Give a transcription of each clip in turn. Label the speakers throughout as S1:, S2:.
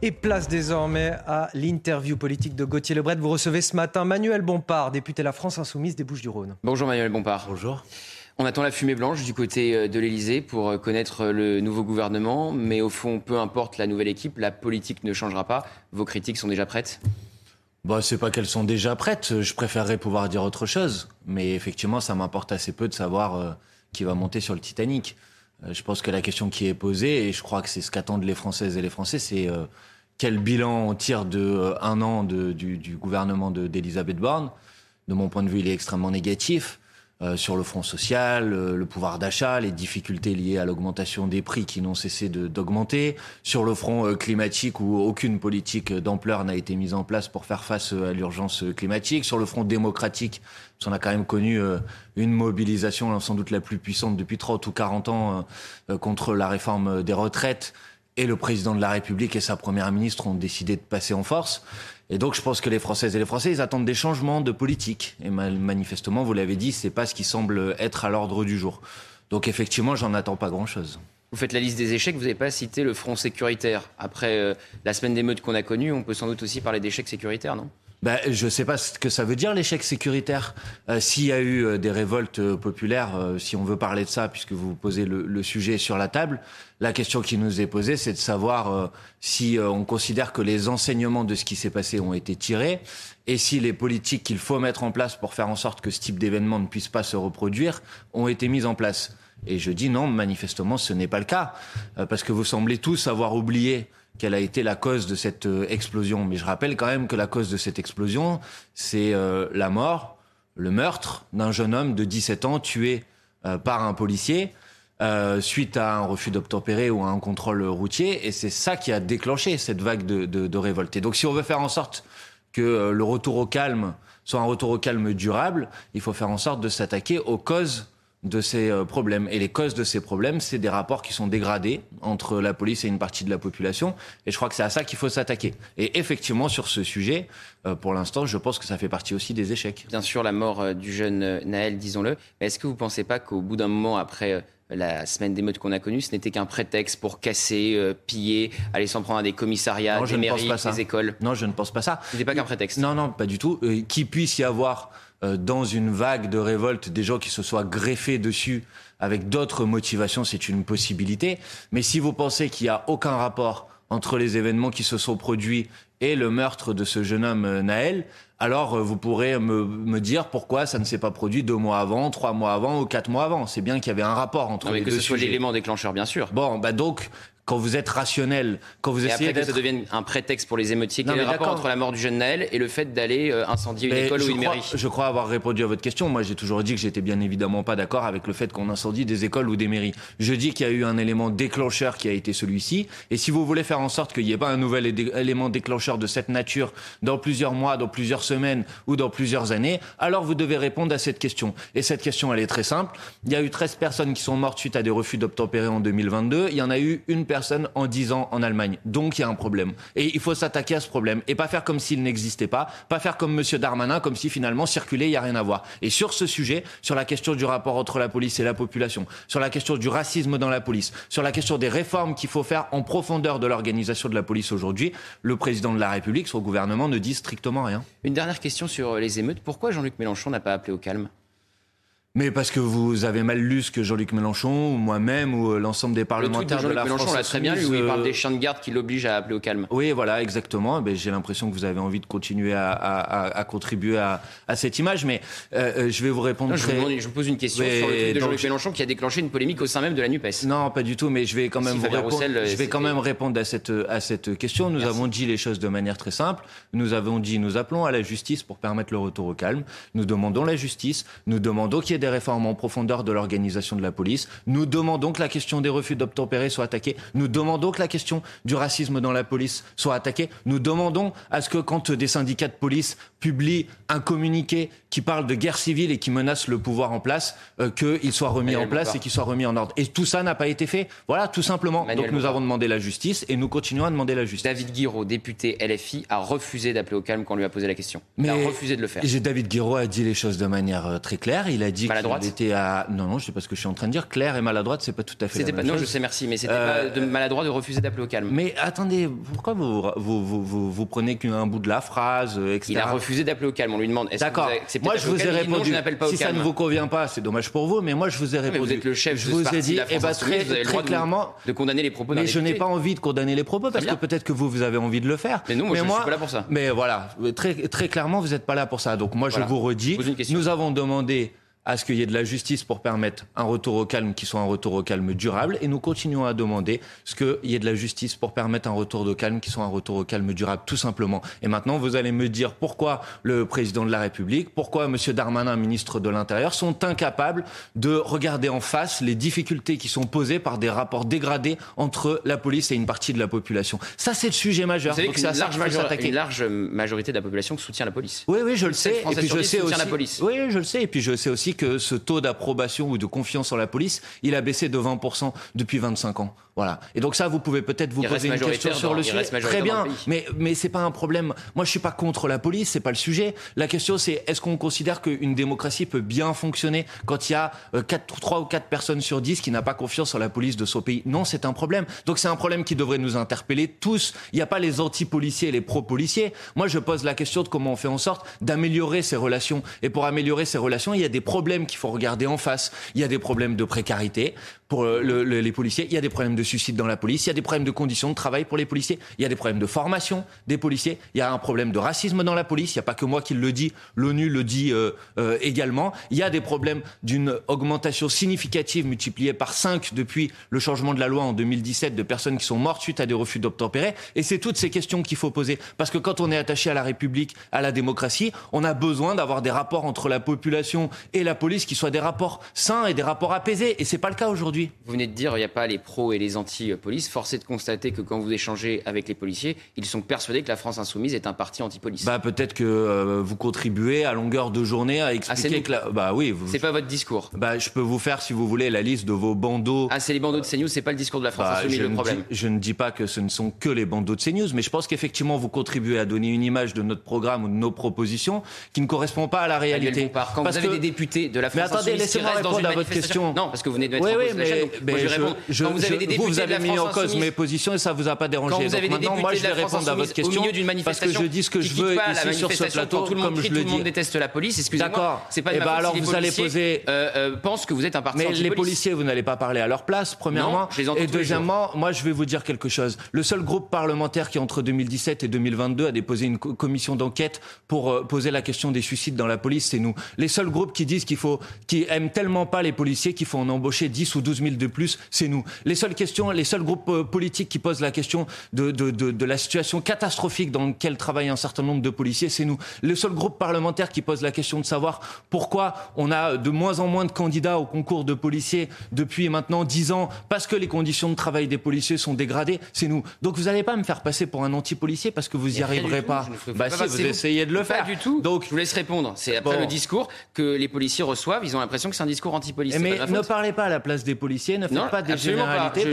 S1: Et place désormais à l'interview politique de Gauthier Lebret. Vous recevez ce matin Manuel Bompard, député de la France Insoumise des Bouches-du-Rhône.
S2: Bonjour Manuel Bompard.
S1: Bonjour.
S2: On attend la fumée blanche du côté euh, de l'Elysée pour euh, connaître le nouveau gouvernement, mais au fond, peu importe la nouvelle équipe, la politique ne changera pas. Vos critiques sont déjà prêtes?
S3: Bah, c'est pas qu'elles sont déjà prêtes, je préférerais pouvoir dire autre chose, mais effectivement, ça m'importe assez peu de savoir euh, qui va monter sur le Titanic. Je pense que la question qui est posée, et je crois que c'est ce qu'attendent les Françaises et les Français, c'est quel bilan on tire de un an de, du, du, gouvernement d'Elisabeth Borne. De mon point de vue, il est extrêmement négatif. Euh, sur le front social, euh, le pouvoir d'achat, les difficultés liées à l'augmentation des prix qui n'ont cessé d'augmenter, sur le front euh, climatique où aucune politique d'ampleur n'a été mise en place pour faire face à l'urgence climatique, sur le front démocratique, qu'on a quand même connu une mobilisation sans doute la plus puissante depuis 30 ou 40 ans contre la réforme des retraites, et le président de la République et sa première ministre ont décidé de passer en force. Et donc, je pense que les Françaises et les Français, ils attendent des changements de politique. Et manifestement, vous l'avez dit, c'est pas ce qui semble être à l'ordre du jour. Donc, effectivement, j'en attends pas grand-chose.
S2: Vous faites la liste des échecs, vous n'avez pas cité le front sécuritaire. Après euh, la semaine d'émeutes qu'on a connue, on peut sans doute aussi parler d'échecs sécuritaires, non?
S3: Ben, je ne sais pas ce que ça veut dire l'échec sécuritaire. Euh, s'il y a eu euh, des révoltes euh, populaires, si on veut parler de ça, puisque vous posez le, le, sujet sur la table, la question qui nous est posée, c'est de savoir si on considère que les enseignements de ce qui s'est passé ont été tirés et si les politiques qu'il faut mettre en place pour faire en sorte que ce type d'événement ne puisse pas se reproduire ont été mises en place. Et je dis non, manifestement, ce n'est pas le cas, parce que vous semblez tous avoir oublié quelle a été la cause de cette euh, explosion. Mais je rappelle quand même que la cause de cette explosion, c'est euh, la mort, le meurtre d'un jeune homme de 17 ans tué euh, par un policier. suite à un refus d'obtempérer ou à un contrôle routier, et c'est ça qui a déclenché cette vague de, de, de révolte. Donc, si on veut faire en sorte que le retour au calme soit un retour au calme durable, il faut faire en sorte de s'attaquer aux causes de ces euh, problèmes. Et les causes de ces problèmes, c'est des rapports qui sont dégradés entre la police et une partie de la population. Et je crois que c'est à ça qu'il faut s'attaquer. Et effectivement, sur ce sujet, euh, pour l'instant, je pense que ça fait partie aussi des échecs.
S2: Bien sûr, la mort euh, du jeune Naël, disons-le. Mais est-ce que vous ne pensez pas qu'au bout d'un moment, après la semaine d'émeutes qu'on a connue, ce n'était qu'un prétexte pour casser, piller, aller s'en prendre à des commissariats, des mairies, des écoles?
S3: Non, je ne pense pas ça.
S2: Ce n'était pas qu'un prétexte
S3: Non, non, pas du tout. Qu'il puisse y avoir euh, dans une vague de révolte des gens qui se soient greffés dessus avec d'autres motivations, c'est une possibilité. Mais si vous pensez qu'il n'y a aucun rapport entre les événements qui se sont produits et le meurtre de ce jeune homme euh, Naël, alors euh, vous pourrez me, me dire pourquoi ça ne s'est pas produit deux mois avant, trois mois avant ou quatre mois avant. C'est bien qu'il y avait un rapport entre les
S2: que
S3: deux.
S2: Que ce soit l'élément déclencheur, bien sûr.
S3: Bon, bah donc quand vous êtes rationnel, quand vous
S2: et
S3: essayez
S2: après que ça devienne un prétexte pour les émeutiers, quel est le rapport entre la mort du jeune Naël et le fait d'aller euh, incendier une école ou une
S3: crois,
S2: mairie?
S3: Je crois avoir répondu à votre question. Moi, j'ai toujours dit que j'étais bien évidemment pas d'accord avec le fait qu'on incendie des écoles ou des mairies. Je dis qu'il y a eu un élément déclencheur qui a été celui-ci. Et si vous voulez faire en sorte qu'il n'y ait pas un nouvel élément déclencheur de cette nature dans plusieurs mois, dans plusieurs semaines ou dans plusieurs années, alors vous devez répondre à cette question. Et cette question, elle est très simple. Il y a eu 13 personnes qui sont mortes suite à des refus d'obtempérer en 2022. Il y en a eu une personne en 10 ans en Allemagne. Donc il y a un problème. Et il faut s'attaquer à ce problème. Et pas faire comme s'il n'existait pas. Pas faire comme M. Darmanin, comme si finalement circuler, il n'y a rien à voir. Et sur ce sujet, sur la question du rapport entre la police et la population, sur la question du racisme dans la police, sur la question des réformes qu'il faut faire en profondeur de l'organisation de la police aujourd'hui, le président de la République, son gouvernement ne dit strictement rien.
S2: Une dernière question sur les émeutes. Pourquoi Jean-Luc Mélenchon n'a pas appelé au calme?
S3: Mais parce que vous avez mal lu ce que Jean-Luc Mélenchon, ou moi-même, ou euh, l'ensemble des parlementaires
S2: de,
S3: de, la
S2: Mélenchon
S3: France.
S2: l'a très bien lu, où il parle
S3: euh,
S2: des chiens de garde qui l'obligent à appeler au calme.
S3: Oui, voilà, exactement. Ben, J'ai l'impression que vous avez envie de continuer à, à, à contribuer à, à, cette image, mais euh, je vais vous répondre.
S2: Non,
S3: très...
S2: je, vous, je, vous, pose une question mais sur le tweet de Jean-Luc Mélenchon qui a déclenché une polémique au sein même de la NUPES.
S3: Non, pas du tout, mais je vais quand même,
S2: si
S3: vous répondre,
S2: Roussel,
S3: je vais quand même répondre à cette, à cette question. Nous
S2: Merci.
S3: avons dit les choses de manière très simple. Nous avons dit, nous appelons à la justice pour permettre le retour au calme. Nous demandons la justice. Nous demandons qu'il y ait des réformes en profondeur de l'organisation de la police. Nous demandons que la question des refus d'obtempérer soit attaquée. Nous demandons que la question du racisme dans la police soit attaquée. Nous demandons à ce que quand des syndicats de police publient un communiqué qui parle de guerre civile et qui menace le pouvoir en place, euh, qu'il soit remis en place et qu'il soit remis en ordre. Et tout ça n'a pas été fait. Voilà, tout simplement. Donc nous avons demandé la justice et nous continuons à demander la justice.
S2: David Guiraud, député LFI, a refusé d'appeler au calme quand on lui a posé la question. Mais il a refusé de le faire.
S3: David Guiraud a dit les choses de manière euh, très claire. Il a dit qu'il était à. Non, non, je sais pas ce que je suis en train de dire. Claire et maladroite, c'est pas tout à fait.
S2: C'était
S3: pas.
S2: Non, je sais, merci, mais c'était de maladroit de refuser d'appeler au calme.
S3: Mais attendez, pourquoi vous vous, vous, vous, prenez qu'un bout de la phrase, etc.
S2: Il a refusé d'appeler au calme. On lui demande.
S3: D'accord. Moi, je vous ai répondu. si ça ne vous convient pas, c'est dommage pour vous, mais moi, je vous ai répondu.
S2: vous êtes le chef.
S3: Je vous ai dit, eh ben, très, très clairement,
S2: de condamner les propos.
S3: Mais je n'ai pas envie de condamner les propos parce que peut-être que vous, vous avez envie de le faire.
S2: Mais non, moi, je ne suis pas là pour ça.
S3: Mais voilà, très, très clairement, vous n'êtes pas là pour ça. Donc moi, je vous redis, nous avons demandé à ce qu'il y ait de la justice pour permettre un retour au calme qui soit un retour au calme durable. Et nous continuons à demander ce qu'il y ait de la justice pour permettre un retour au calme qui soit un retour au calme durable, tout simplement. Et maintenant, vous allez me dire pourquoi le président de la République, pourquoi M. Darmanin, ministre de l'Intérieur, sont incapables de regarder en face les difficultés qui sont posées par des rapports dégradés entre la police et une partie de la population. Ça, c'est le sujet majeur.
S2: Vous savez large, une large majorité de la population soutient la police.
S3: Oui, oui, je le sais.
S2: Et puis je sais aussi. La police.
S3: Oui, je le sais. Et puis je sais aussi que ce taux d'approbation ou de confiance en la police, il a baissé de 20% depuis 25 ans. Voilà. Et donc ça, vous pouvez peut-être vous poser une question sur le sujet. Très bien, mais mais c'est pas un problème. Moi, je suis pas contre la police, c'est pas le sujet. La question, c'est est-ce qu'on considère qu'une démocratie peut bien fonctionner quand il y a 4, euh, 3 ou 4 personnes sur 10 qui n'a pas confiance en la police de son pays? Non, c'est un problème. Donc c'est un problème qui devrait nous interpeller tous. Il n'y a pas les anti-policiers et les pro-policiers. Moi, je pose la question de comment on fait en sorte d'améliorer ces relations. Et pour améliorer ces relations, il y a des problèmes qu'il faut regarder en face. Il y a des problèmes de précarité pour les policiers. Il y a des problèmes de suicide dans la police. Il y a des problèmes de conditions de travail pour les policiers. Il y a des problèmes de formation des policiers. Il y a un problème de racisme dans la police. Il n'y a pas que moi qui le dis. L'ONU le dit euh, euh, également. Il y a des problèmes d'une augmentation significative multipliée par 5 depuis le changement de la loi en 2017 de personnes qui sont mortes suite à des refus d'obtempérer. Et c'est toutes ces questions qu'il faut poser. Parce que quand on est attaché à la République, à la démocratie, on a besoin d'avoir des rapports entre la population et la police qui soient des rapports sains et des rapports apaisés. Et c'est pas le cas aujourd'hui.
S2: Vous venez de dire il n'y a pas les pros et les anti-police. Force est de constater que quand vous échangez avec les policiers, ils sont persuadés que la France insoumise est un parti anti-police.
S3: Bah peut-être que euh, vous contribuez à longueur de journée à expliquer que la... bah oui.
S2: C'est pas votre discours.
S3: Bah je peux vous faire si vous voulez la liste de vos bandeaux.
S2: Ah c'est les bandeaux de CNews, c'est pas le discours de la France bah, insoumise le problème.
S3: je ne dis pas que ce ne sont que les bandeaux de CNews, mais je pense qu'effectivement vous contribuez à donner une image de notre programme ou de nos propositions qui ne correspond pas à la réalité.
S2: Quand vous avez des députés de la France
S3: mais attendez, laissez-moi répondre à votre question.
S2: Non, parce que vous venez de mettre
S3: je, vous avez des vous avez mis en cause mes positions et ça vous a pas dérangé.
S2: Quand vous avez des députés moi, je vais répondre à votre question au milieu d'une manifestation
S3: parce que je dis ce que je veux ici sur ce plateau,
S2: tout le monde crie, tout le monde déteste la police. Excusez-moi, c'est pas.
S3: Et eh ben alors vous allez poser.
S2: Euh, euh, pense que vous êtes un parti
S3: Mais les policiers, vous n'allez pas parler à leur place, premièrement. Et deuxièmement, moi, je vais vous dire quelque chose. Le seul groupe parlementaire qui entre 2017 et 2022 a déposé une commission d'enquête pour euh, poser la question des suicides dans la police, c'est nous. Les seuls groupes qui disent qu'il faut, qui aiment tellement pas les policiers qu'il faut en embaucher 10 ou 12 000 de plus, c'est nous. Les seules questions, les seuls groupes euh, politiques qui posent la question de, de, de, de la situation catastrophique dans laquelle travaillent un certain nombre de policiers, c'est nous. Le seul groupe parlementaire qui pose la question de savoir pourquoi on a de moins en moins de candidats au concours de policiers depuis maintenant 10 ans parce que les conditions de travail des policiers sont dégradées, c'est nous. Donc vous n'allez pas me faire passer pour un anti-policier parce que vous n'y arriverez pas.
S2: Bah si,
S3: vous essayez de le faire.
S2: Pas du tout. Donc je vous laisse répondre. C'est après le discours que les policiers reçoivent, ils ont l'impression que c'est un discours anti-policier.
S3: Mais ne parlez pas à la place des policiers, ne faites pas des généralités.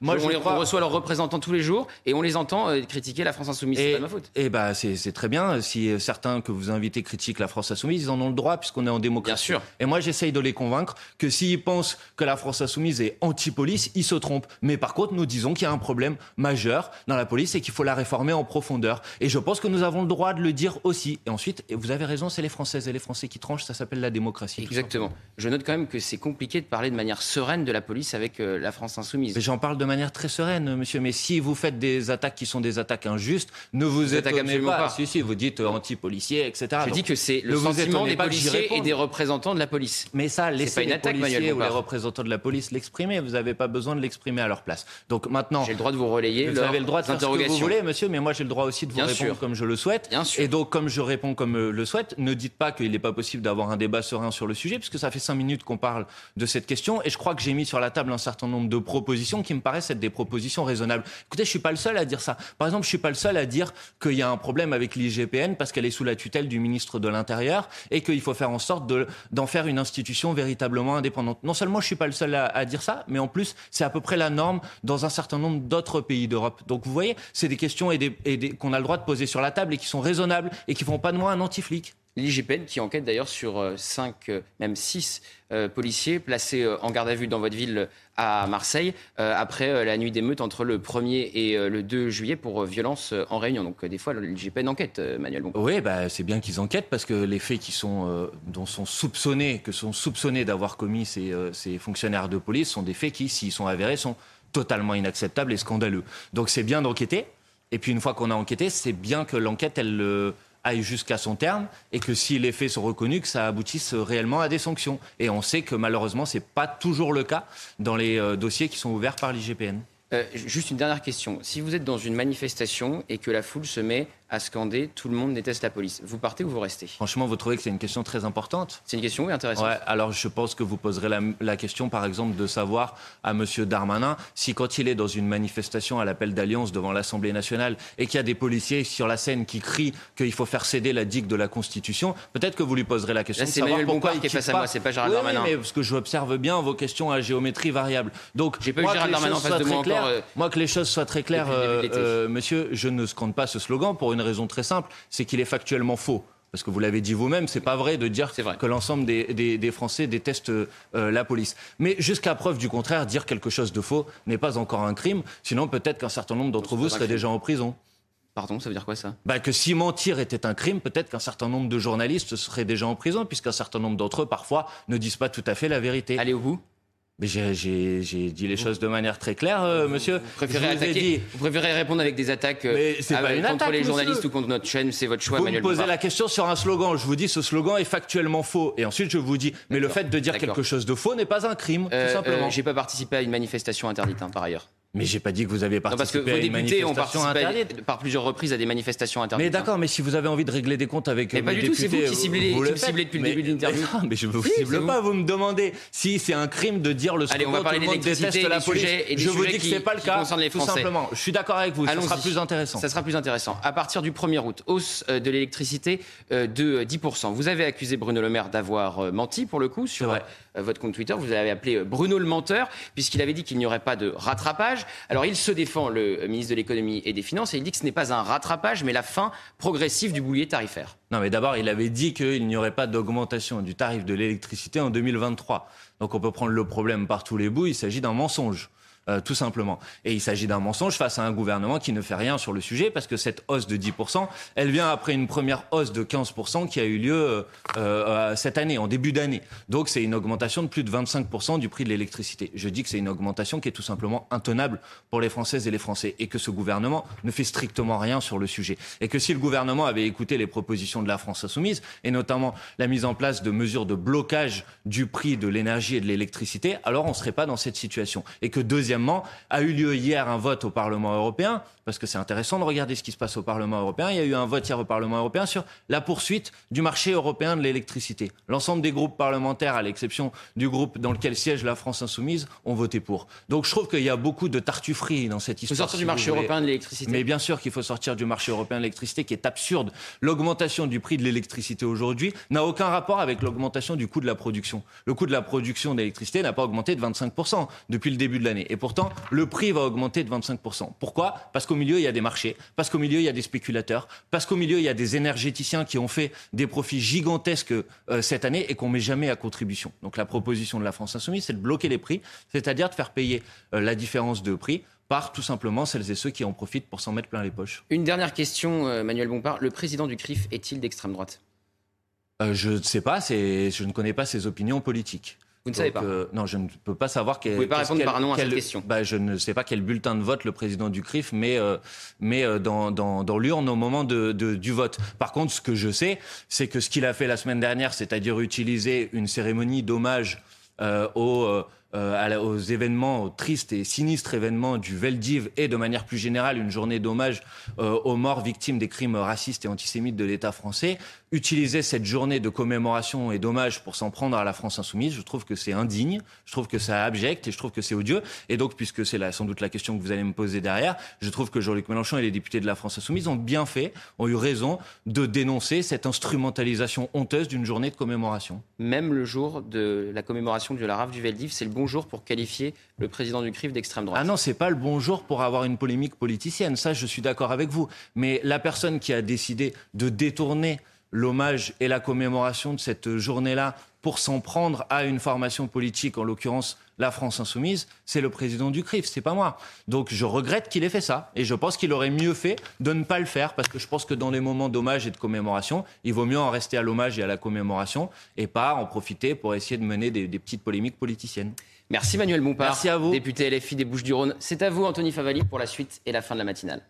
S2: moi, on, les, reçoit leurs représentants tous les jours et on les entend euh, critiquer la France insoumise. C'est pas ma faute.
S3: Et bah c'est très bien. Si euh, certains que vous invitez critiquent la France insoumise, ils en ont le droit puisqu'on est en démocratie.
S2: Bien sûr.
S3: Et moi, j'essaye de les convaincre que s'ils pensent que la France insoumise est anti-police, ils se trompent. Mais par contre, nous disons qu'il y a un problème majeur dans la police et qu'il faut la réformer en profondeur. Et je pense que nous avons le droit de le dire aussi. Et ensuite, et vous avez raison, c'est les Françaises et les Français qui tranchent. Ça s'appelle la démocratie.
S2: Exactement. Je note quand même que c'est compliqué de parler de manière sereine de de la police avec la France insoumise.
S3: J'en parle de manière très sereine, monsieur. Mais si vous faites des attaques qui sont des attaques injustes, ne vous, étonnez pas. pas. Si, si, vous dites anti-policier, etc.
S2: Je dis que c'est le sentiment des policiers et des représentants de la police.
S3: Mais ça, laissez les policiers ou les représentants de la police l'exprimer. Vous n'avez pas besoin de l'exprimer à leur place. Donc maintenant,
S2: j'ai le droit de vous relayer.
S3: Vous avez le droit de faire ce que vous voulez, monsieur, mais moi j'ai le droit aussi de vous répondre comme je le souhaite.
S2: Bien sûr.
S3: Et donc, comme je réponds comme euh, le souhaite, ne dites pas qu'il n'est pas possible d'avoir un débat serein sur le sujet, puisque ça fait cinq minutes qu'on parle de cette question. Et je crois que j'ai mis sur la table un certain nombre de propositions qui me paraissent être des propositions raisonnables. Écoutez, je suis pas le seul à dire ça. Par exemple, je suis pas le seul à dire qu'il y a un problème avec l'IGPN parce qu'elle est sous la tutelle du ministre de l'Intérieur et qu'il faut faire en sorte d'en faire une institution véritablement indépendante. Non seulement je suis pas le seul à, dire ça, mais en plus, c'est à peu près la norme dans un certain nombre d'autres pays d'Europe. Donc vous voyez, c'est des questions et qu'on a le droit de poser sur la table et qui sont raisonnables et qui font pas de moi un anti-flic.
S2: L'IGPN qui enquête d'ailleurs sur 5, euh, euh, même 6 euh, policiers placés en garde à vue dans votre ville à Marseille après la nuit d'émeute entre le 1er et le 2 juillet pour violence en réunion. Donc des fois l'IGPN enquête, Manuel.
S3: Oui, bah, c'est bien qu'ils enquêtent parce que les faits qui sont, dont sont soupçonnés, que sont soupçonnés d'avoir commis ces, ces fonctionnaires de police sont des faits qui, s'ils sont avérés, sont totalement inacceptables et scandaleux. Donc c'est bien d'enquêter. Et puis une fois qu'on a enquêté, c'est bien que l'enquête, elle aille jusqu'à son terme et que si les faits sont reconnus, que ça aboutisse réellement à des sanctions. Et on sait que malheureusement, ce n'est pas toujours le cas dans les euh, dossiers qui sont ouverts par l'IGPN.
S2: Euh, juste une dernière question. Si vous êtes dans une manifestation et que la foule se met à scander tout le monde déteste la police. Vous partez ou vous restez?
S3: Franchement, vous trouvez que c'est une question très importante?
S2: C'est une question, oui, intéressante.
S3: Ouais, alors je pense que vous poserez la, question, par exemple, de savoir à M. Darmanin si, quand il est dans une manifestation à l'appel d'alliance devant l'Assemblée nationale et qu'il y a des policiers sur la scène qui crient qu'il faut faire céder la digue de la Constitution, peut-être que vous lui poserez la question
S2: Là, de savoir pourquoi qui est face à moi, c'est pas Gérald Darmanin.
S3: mais parce que j'observe bien vos questions à géométrie variable.
S2: Donc, j'ai pas eu Gérald Darmanin en face de moi encore. Euh,
S3: moi, que les choses soient très claires, euh, euh, monsieur, je ne scande pas ce slogan pour une raison très simple c'est qu'il est factuellement faux. Parce que vous l'avez dit vous-même, c'est pas vrai de dire que l'ensemble des, Français détestent euh, la police. Mais jusqu'à preuve du contraire, dire quelque chose de faux n'est pas encore un crime. Sinon, peut-être qu'un certain nombre d'entre vous seraient déjà en prison.
S2: Pardon, ça veut dire quoi ça?
S3: Bah, Que si mentir était un crime, peut-être qu'un certain nombre de journalistes seraient déjà en prison, puisqu'un certain nombre d'entre eux, parfois, ne disent pas tout à fait la vérité.
S2: Allez au bout
S3: mais j'ai dit les choses de manière très claire, euh, monsieur.
S2: Vous préférez, vous préférez répondre avec des attaques euh, contre les journalistes ou contre notre chaîne, c'est votre choix,
S3: vous
S2: Manuel
S3: me posez la question sur un slogan. Je vous dis ce slogan est factuellement faux. Et ensuite, je vous dis, mais le fait de dire quelque chose de faux n'est pas un crime, tout euh, simplement.
S2: J'ai pas participé à une manifestation interdite, hein, par ailleurs.
S3: Mais j'ai pas dit que vous avez participé
S2: non, parce que vos députés ont participé par plusieurs reprises à des manifestations interdites.
S3: Mais d'accord, mais si vous avez envie de régler des comptes avec
S2: mais pas du tout, c'est vous qui ciblez, vous, ciblez depuis le début de l'interview.
S3: Mais, mais, je ne vous cible pas, vous. me demandez si c'est un crime de dire le
S2: Allez, on va parler
S3: déteste la police.
S2: Et
S3: je vous dis
S2: que
S3: c'est pas le cas, tout simplement. Je suis d'accord avec vous, ça sera plus intéressant.
S2: Ça sera plus intéressant. À partir du 1er août, hausse euh, de l'électricité euh, de 10%. Vous avez accusé Bruno Le Maire d'avoir euh, menti, pour le coup, sur votre compte Twitter. Vous avez appelé Bruno le menteur, puisqu'il avait dit qu'il n'y aurait pas de rattrapage. Alors il se défend, le ministre de l'économie et des finances, et il dit que ce n'est pas un rattrapage, mais la fin progressive du boulier tarifaire.
S3: Non, mais d'abord, il avait dit qu'il n'y aurait pas d'augmentation du tarif de l'électricité en 2023. Donc on peut prendre le problème par tous les bouts, il s'agit d'un mensonge. Euh, tout simplement. Et il s'agit d'un mensonge face à un gouvernement qui ne fait rien sur le sujet, parce que cette hausse de 10%, elle vient après une première hausse de 15% qui a eu lieu euh, euh, cette année, en début d'année. Donc c'est une augmentation de plus de 25% du prix de l'électricité. Je dis que c'est une augmentation qui est tout simplement intenable pour les Françaises et les Français, et que ce gouvernement ne fait strictement rien sur le sujet. Et que si le gouvernement avait écouté les propositions de la France insoumise, et notamment la mise en place de mesures de blocage du prix de l'énergie et de l'électricité, alors on ne serait pas dans cette situation. Et que deuxièmement, Deuxièmement, a eu lieu hier un vote au Parlement européen, parce que c'est intéressant de regarder ce qui se passe au Parlement européen. Il y a eu un vote hier au Parlement européen sur la poursuite du marché européen de l'électricité. L'ensemble des groupes parlementaires, à l'exception du groupe dans lequel siège la France insoumise, ont voté pour. Donc je trouve qu'il y a beaucoup de tartufferie dans cette histoire.
S2: Il faut sortir du marché européen de l'électricité.
S3: Mais bien sûr qu'il faut sortir du marché européen de l'électricité, qui est absurde. L'augmentation du prix de l'électricité aujourd'hui n'a aucun rapport avec l'augmentation du coût de la production. Le coût de la production d'électricité n'a pas augmenté de 25% depuis le début de l'année. Et pourtant, le prix va augmenter de 25%. Pourquoi? Parce qu'au milieu, il y a des marchés, parce qu'au milieu, il y a des spéculateurs, parce qu'au milieu, il y a des énergéticiens qui ont fait des profits gigantesques euh, cette année et qu'on ne met jamais à contribution. Donc la proposition de la France insoumise, c'est de bloquer les prix, c'est-à-dire de faire payer euh, la différence de prix par tout simplement celles et ceux qui en profitent pour s'en mettre plein les poches.
S2: Une dernière question, euh, Manuel Bompard. Le président du CRIF est-il d'extrême droite?
S3: Je ne sais pas, je ne connais pas ses opinions politiques.
S2: Vous ne savez pas euh,
S3: Non, je ne peux pas savoir.
S2: Quel, Vous pouvez pas répondre par non à cette question.
S3: Bah, je ne sais pas quel bulletin de vote le président du CRIF met, euh, met euh, dans, dans, dans l'urne au moment de, de, du vote. Par contre, ce que je sais, c'est que ce qu'il a fait la semaine dernière, c'est-à-dire utiliser une cérémonie d'hommage euh, aux euh, aux événements, aux tristes et sinistres événements du Veldiv et de manière plus générale une journée d'hommage euh, aux morts victimes des crimes racistes et antisémites de l'État français, utiliser cette journée de commémoration et d'hommage pour s'en prendre à la France insoumise, je trouve que c'est indigne, je trouve que c'est abject et je trouve que c'est odieux. Et donc, puisque c'est sans doute la question que vous allez me poser derrière, je trouve que Jean-Luc Mélenchon et les députés de la France insoumise ont bien fait, ont eu raison de dénoncer cette instrumentalisation honteuse d'une journée de commémoration.
S2: Même le jour de la commémoration de la rave du Veldiv, c'est le bon jour pour qualifier le président du CRIF d'extrême droite.
S3: Ah non, c'est pas le bon jour pour avoir une polémique politicienne. Ça, je suis d'accord avec vous. Mais la personne qui a décidé de détourner l'hommage et la commémoration de cette journée-là pour s'en prendre à une formation politique, en l'occurrence la France insoumise, c'est le président du CRIF, c'est pas moi. Donc je regrette qu'il ait fait ça et je pense qu'il aurait mieux fait de ne pas le faire parce que je pense que dans les moments d'hommage et de commémoration, il vaut mieux en rester à l'hommage et à la commémoration et pas en profiter pour essayer de mener des petites polémiques politiciennes.
S2: Merci Manuel Bompard.
S3: Merci à vous.
S2: Député LFI des Bouches-du-Rhône. C'est à vous Anthony Favali pour la suite et la fin de la matinale.